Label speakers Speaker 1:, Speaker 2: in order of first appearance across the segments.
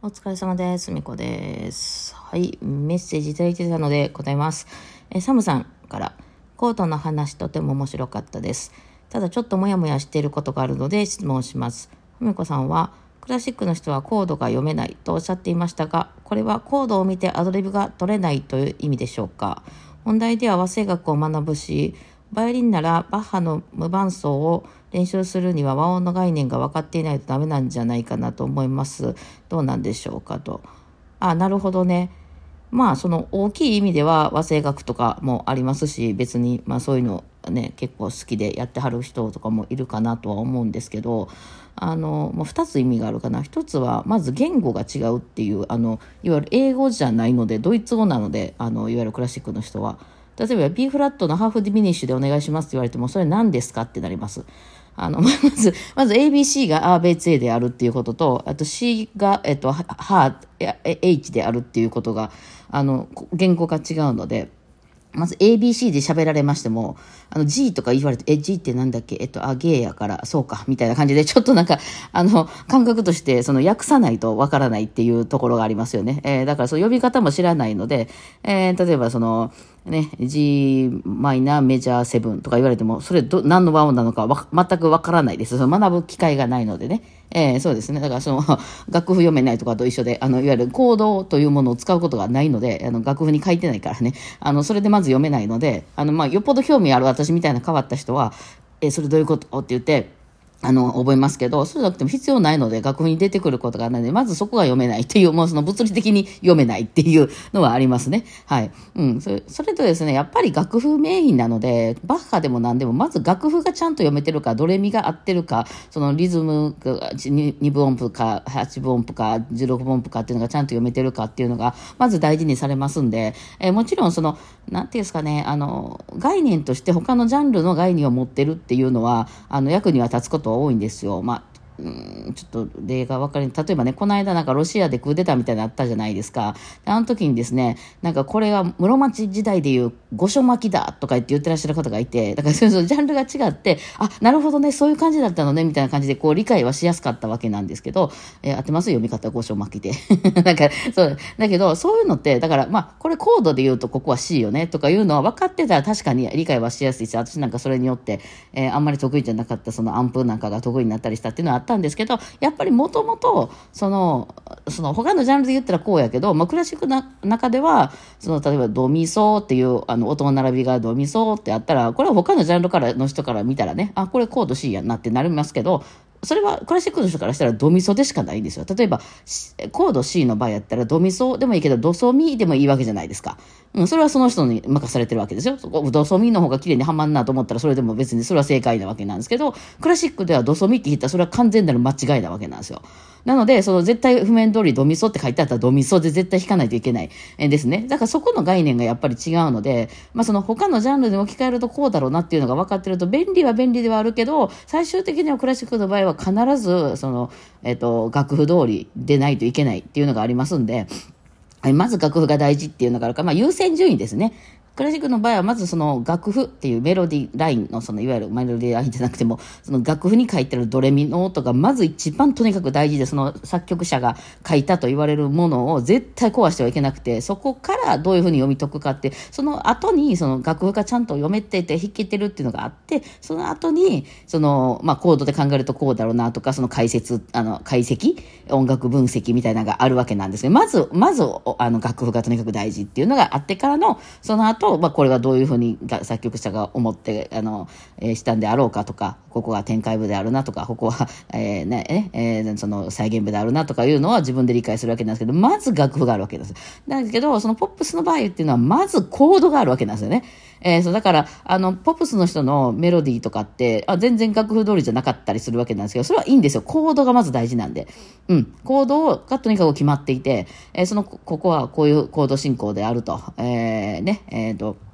Speaker 1: お疲れ様です。みこです。はい。メッセージいただいてたので答えます。えサムさんから、コードの話とても面白かったです。ただちょっとモヤモヤしていることがあるので質問します。ふみこさんは、クラシックの人はコードが読めないとおっしゃっていましたが、これはコードを見てアドリブが取れないという意味でしょうか？本題では和声楽を学ぶし、バイオリンならバッハの無伴奏を練習するには和音の概念が分かっていないとダメなんじゃないかなと思います。どうなんでしょうかと。あ、なるほどね。まあその大きい意味では和声楽とかもありますし別にまあそういうのね結構好きでやってはる人とかもいるかなとは思うんですけどあのもう2つ意味があるかな1つはまず言語が違うっていうあのいわゆる英語じゃないのでドイツ語なのであのいわゆるクラシックの人は例えば B フラットのハーフディミニッシュでお願いしますって言われてもそれ何ですかってなります。あの、まず、まず ABC が A、B、C であるっていうことと、あと C が、えっと、は、は H であるっていうことが、あの、言語が違うので、まず ABC で喋られましても、あの G とか言われて、え、G ってなんだっけ？えっと、あ、ゲーやから、そうか、みたいな感じで、ちょっとなんか、あの、感覚として、その訳さないとわからないっていうところがありますよね。えーだからそう呼び方も知らないので、えー例えばその、ね、G マイナーメジャーセブンとか言われても、それど、何の和音なのかわ全くわからないです。その学ぶ機会がないのでね。えーそうですね。だからその、楽譜読めないとかと一緒で、あの、いわゆるコードというものを使うことがないので、あの、楽譜に書いてないからね。あの、それでまず読めないので、あの、まあ、よっぽど興味ある私みたいな変わった人は、えーそれどういうこと？って言って、あの、覚えますけど、そうじゃなくても必要ないので、楽譜に出てくることがないので、まずそこが読めないっていう、もうその物理的に読めないっていうのはありますね。はい。うん。それそれとですね、やっぱり楽譜メインなので、バッハでも何でも、まず楽譜がちゃんと読めてるか、ドレミが合ってるか、そのリズムが2分音符か、8分音符か、16分音符かっていうのがちゃんと読めてるかっていうのが、まず大事にされますんで、えーもちろんその、なんていうんですかね、あの、概念として他のジャンルの概念を持ってるっていうのは、あの、役には立つことと多いんですよ。まあうんちょっと例が分かり例えばねこの間なんかロシアでクーデターみたいなのあったじゃないですか。あの時にですねなんかこれは室町時代でいう御所巻きだとか言って言ってらっしゃる方がいてだからそうそうジャンルが違ってあなるほどねそういう感じだったのねみたいな感じでこう理解はしやすかったわけなんですけど、えー合ってます読み方御所巻きで。なんかそうだけどそういうのってだからまあこれコードで言うとここは C よねとかいうのは分かってたら確かに理解はしやすいし私なんかそれによって、えーあんまり得意じゃなかったそのアンプなんかが得意になったりしたっていうのはあったんですけどやっぱりもともとそのその他のジャンルで言ったらこうやけど、まあ、クラシックの中ではその例えばドミソっていうあの音の並びがドミソってあったらこれは他のジャンルからの人から見たらねあこれコード C やんなってなりますけどそれはクラシックの人からしたらドミソでしかないんですよ。例えば、コード C の場合やったらドミソでもいいけど、ドソミでもいいわけじゃないですか。うん、それはその人に任されてるわけですよ。そこドソミの方が綺麗にはまんなと思ったら、それでも別にそれは正解なわけなんですけど、クラシックではドソミって言ったら、それは完全なる間違いなわけなんですよ。なので、その絶対譜面通りドミソって書いてあったらドミソで絶対弾かないといけないえですね。だからそこの概念がやっぱり違うので、まあその他のジャンルで置き換えるとこうだろうなっていうのが分かってると便利は便利ではあるけど、最終的にはクラシックの場合は必ず、その、えっ、と、楽譜通りでないといけないっていうのがありますんで、まず楽譜が大事っていうのがあるから、まあ優先順位ですね。クラシックの場合はまずその楽譜っていうメロディーラインのそのいわゆるメロディーラインじゃなくてもその楽譜に書いてあるドレミの音がまず一番とにかく大事でその作曲者が書いたと言われるものを絶対壊してはいけなくてそこからどういうふうに読み解くかってその後にその楽譜がちゃんと読めてて弾けてるっていうのがあってその後にそのまあコードで考えるとこうだろうなとかその解説あの解析音楽分析みたいなのがあるわけなんですけどまずまずあの楽譜がとにかく大事っていうのがあってからのその後、まあこれがどういうふうに作曲者が思ってあの、えーしたんであろうかとかここが展開部であるなとかここは、えーねえーその再現部であるなとかいうのは自分で理解するわけなんですけどまず楽譜があるわけです。なんですけどそのポップスの場合っていうのはまずコードがあるわけなんですよね。えーそうだからあのポップスの人のメロディーとかってあ全然楽譜通りじゃなかったりするわけなんですけどそれはいいんですよコードがまず大事なんで、うん、コードがとにかく決まっていて、えーそのここはこういうコード進行であると、えーねえど。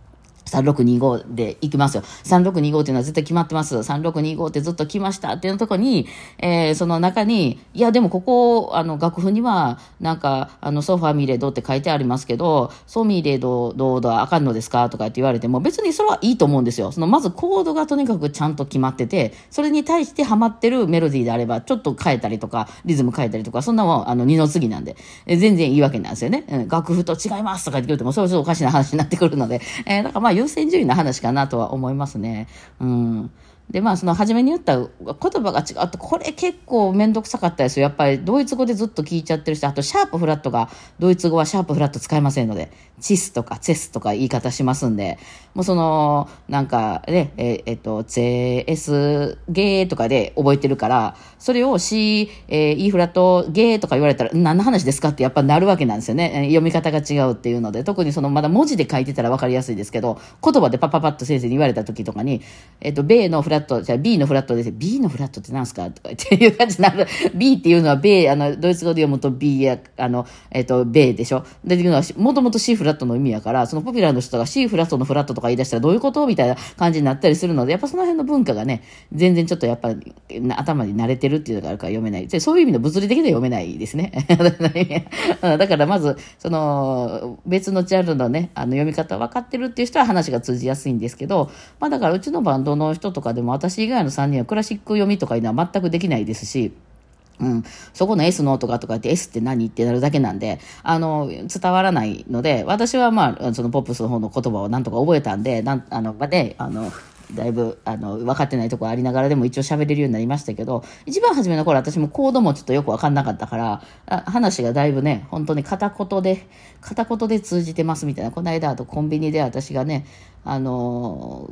Speaker 1: 3625で行きますよ。3625っていうのは絶対決まってます。3625ってずっと来ましたっていうとこに、えー、その中に、いやでもここ、あの、楽譜には、なんか、あの、ソファミレドって書いてありますけど、ソミレド、どうだ、あかんのですかとかって言われても、別にそれはいいと思うんですよ。その、まずコードがとにかくちゃんと決まってて、それに対してハマってるメロディーであれば、ちょっと変えたりとか、リズム変えたりとか、そんなもん、あの、二の次なんで、えー、全然いいわけなんですよね。うん、楽譜と違いますとか言ってくると、もそれはちょっとおかしな話になってくるので、えー、だかまあ、優先順位の話かなとは思いますね。うん。で、まあ、その初めに言った言葉が違う。と、これ結構めんどくさかったですよ。やっぱりドイツ語でずっと聞いちゃってるし、あとシャープフラットが、ドイツ語はシャープフラット使えませんので、チスとかチェスとか言い方しますんで、もうその、なんかね、ええっと、チェエスゲーとかで覚えてるから、それを C、えー、E フラットゲーとか言われたら、何の話ですかってやっぱなるわけなんですよね。読み方が違うっていうので、特にそのまだ文字で書いてたら分かりやすいですけど、言葉でパパパッと先生に言われた時とかに、えっと、米のフラット、じゃあ B のフラットで、B のフラットって何すか？とかっていう感じになる。B っていうのは米、あの、ドイツ語で読むと B や、あの、えっと、米でしょ？で、いうのは、もともと C フラットの意味やから、そのポピュラーの人が C フラットのフラットとか言い出したらどういうこと？みたいな感じになったりするので、やっぱその辺の文化がね、全然ちょっとやっぱ頭に慣れてるっていうのがあるから読めない。そういう意味の物理的には読めないですね。だからまず、その、別のジャンルのね、あの読み方分かってるっていう人は話が通じやすいんですけど、まあだからうちのバンドの人とかでもも私以外の3人はクラシック読みとかいうのは全くできないですし、うん、そこの S のとかとかって S って何ってなるだけなんで、あの、伝わらないので、私はまあ、そのポップスの方の言葉をなんとか覚えたんで、なん、あの、まあ、ね、あの、だいぶ、あの、分かってないとこありながらでも一応喋れるようになりましたけど、一番初めの頃私もコードもちょっとよく分かんなかったから、話がだいぶね、本当に片言で、片言で通じてますみたいな、この間あとコンビニで私がね、あの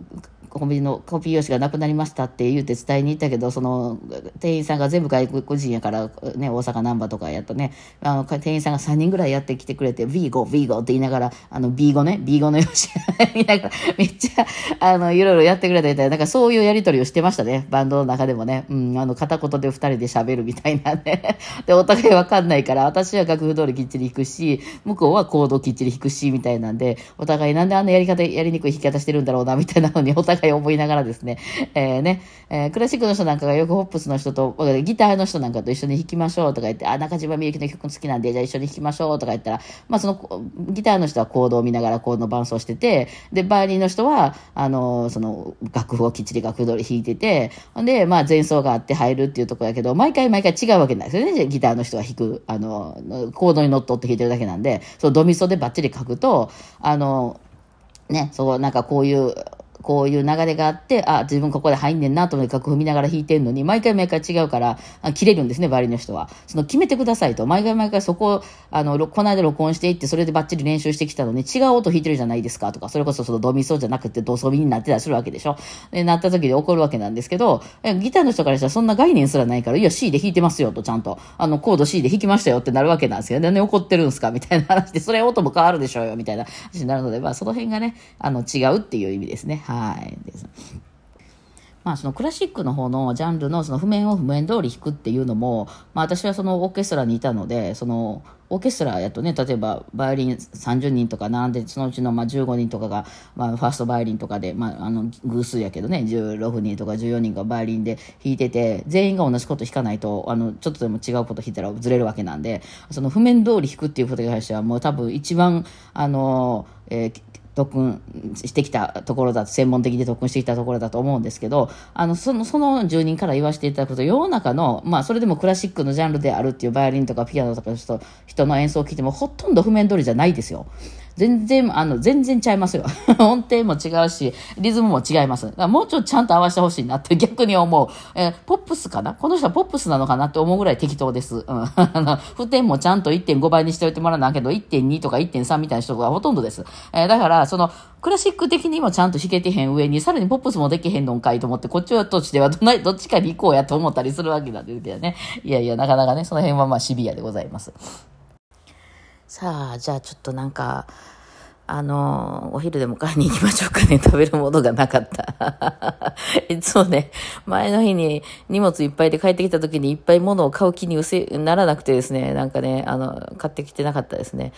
Speaker 1: コンビニのコピー用紙がなくなりましたって言うて伝えに行ったけど、その、店員さんが全部外国人やから、ね、大阪難波とかやっとね、あの、店員さんが3人ぐらいやってきてくれて、ビーゴ、ビーゴって言いながら、あの、 B5ね、 B5の用紙見ながら、めっちゃ、あの、いろいろやってくれたみたいな、なんかそういうやりとりをしてましたね、バンドの中でもね。うん、あの、片言で2人で喋るみたいなね。で、お互いわかんないから、私は楽譜通りきっちり弾くし、向こうはコードきっちり弾くし、みたいなんで、お互いなんであんなやり方、やりにくい弾き方してるんだろうな、みたいなのにお互いい思いながらですね、えー、ね、えー、クラシックの人なんかがよくホップスの人と、ギターの人なんかと一緒に弾きましょうとか言って、あ、中島みゆきの曲好きなんで、じゃあ一緒に弾きましょうとか言ったら、まあその、ギターの人はコードを見ながらコードの伴奏してて、で、バイオリンの人は、あの、その、楽譜をきっちり楽譜通り弾いてて、で、まあ前奏があって入るっていうところやけど、毎回毎回違うわけなんですよね。ギターの人が弾く、あの、コードに乗っ取って弾いてるだけなんで、そのドミソでバッチリ書くと、あの、ね、そう、なんかこういう、こういう流れがあって、あ、自分ここで入んねんなと思って楽譜見ながら弾いてんのに、毎回毎回違うから、あ切れるんですね、バリの人は。その決めてくださいと。毎回毎回そこあの、この間録音していって、それでバッチリ練習してきたのに、違う音弾いてるじゃないですかとか、それこそそのドミソじゃなくてドソミになってたりするわけでしょ。で、なった時で怒るわけなんですけど、ギターの人からしたらそんな概念すらないから、いや、C で弾いてますよと、ちゃんと。あの、コード C で弾きましたよってなるわけなんですよ。なんで怒ってるんすか？みたいな話で、それ音も変わるでしょうよ、みたいな話になるので、まあ、その辺がね、あの、違うっていう意味ですね。はい。まあ、そのクラシックの方のジャンルのその譜面を譜面通り弾くっていうのも、まあ、私はそのオーケストラにいたのでそのオーケストラやとね例えばバイオリン30人とか並んでそのうちのまあ15人とかが、まあ、ファーストバイオリンとかで、まあ、あの偶数やけどね16人とか14人がバイオリンで弾いてて全員が同じこと弾かないとあのちょっとでも違うこと弾いたらずれるわけなんでその譜面通り弾くっていうことに関してはもう多分一番あの、えー特訓してきたところだと、専門的で特訓してきたところだと思うんですけど、あの、その、その住人から言わせていただくと、世の中の、まあ、それでもクラシックのジャンルであるっていうバイオリンとかピアノとかの人人の演奏を聞いても、ほとんど譜面通りじゃないですよ。全然、あの、全然ちゃいますよ。音程も違うし、リズムも違います。だからもうちょっとちゃんと合わせてほしいなって逆に思う。えー、ポップスかな？この人はポップスなのかなって思うぐらい適当です。うん。あの、普点もちゃんと1.5倍にしておいてもらわないけど、1.2とか1.3みたいな人がほとんどです。えー、だから、その、クラシック的にもちゃんと弾けてへん上に、さらにポップスもできへんのんかいと思って、こっちはとしてはどない、どっちかに行こうやと思ったりするわけなんですけどね。いやいや、なかなかね、その辺はまあシビアでございます。さあ、じゃあちょっとなんか、あの、お昼でも買いに行きましょうかね。食べるものがなかった。いつもね、前の日に荷物いっぱいで帰ってきた時にいっぱい物を買う気にうせならなくてですね、なんかね、あの、買ってきてなかったですね。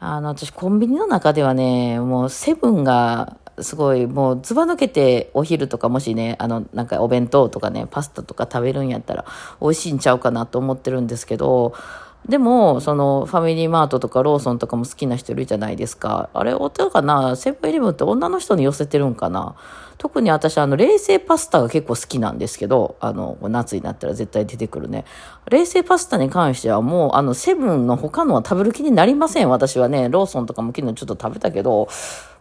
Speaker 1: あの、私コンビニの中ではね、もうセブンがすごい、もう、ずば抜けてお昼とかもしね、あの、なんかお弁当とかね、パスタとか食べるんやったら、美味しいんちゃうかなと思ってるんですけど、でも、その、ファミリーマートとかローソンとかも好きな人いるじゃないですか。あれ、お手かな？セブンイレブンって女の人に寄せてるんかな？特に私、あの、冷製パスタが結構好きなんですけど、あの、夏になったら絶対出てくるね。冷製パスタに関してはもう、あの、セブンの他のは食べる気になりません。私はね、ローソンとかも昨日ちょっと食べたけど、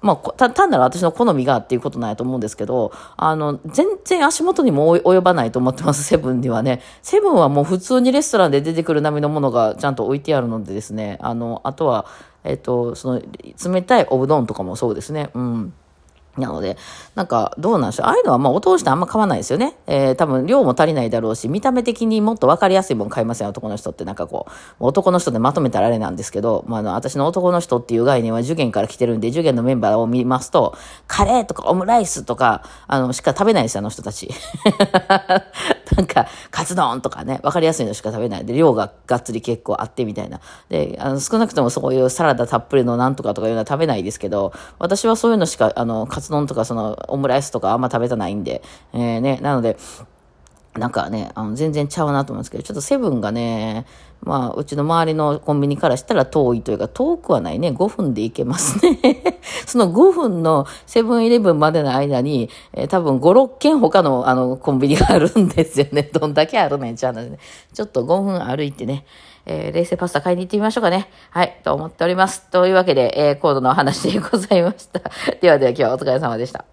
Speaker 1: まあ、単なる私の好みがっていうことなんやと思うんですけど、あの、全然足元にも及ばないと思ってます、セブンにはね。セブンはもう普通にレストランで出てくる並みのものがちゃんと置いてあるのでですね、あの、あとは、えっと、その、冷たいおうどんとかもそうですね。うん。なので、なんか、どうなんでしょう。ああいうのは、まあ、お通してあんま買わないですよね。えー、多分、量も足りないだろうし、見た目的にもっと分かりやすいもん買いません、男の人って。なんかこう、男の人でまとめたらあれなんですけど、まあ、あの、私の男の人っていう概念は受験から来てるんで、受験のメンバーを見ますと、カレーとかオムライスとか、あの、しか食べないですよ、あの人たち。なんか、カツ丼とかね、分かりやすいのしか食べないで、量ががっつり結構あってみたいな。で、あの、少なくともそういうサラダたっぷりのなんとかとかいうのは食べないですけど、私はそういうのしか、あの、カツ丼とかその、オムライスとかあんま食べたないんで、えー、ね、なので、なんかね、あの全然ちゃうなと思うんですけど、ちょっとセブンがね、まあ、うちの周りのコンビニからしたら遠いというか、遠くはないね。5分で行けますね。その5分のセブンイレブンまでの間に、えー、多分5、6軒他のあのコンビニがあるんですよね。どんだけあるねんちゃうのね。ちょっと5分歩いてね、えー、冷製パスタ買いに行ってみましょうかね。はい、と思っております。というわけで、えー、コードのお話でございました。ではでは今日はお疲れ様でした。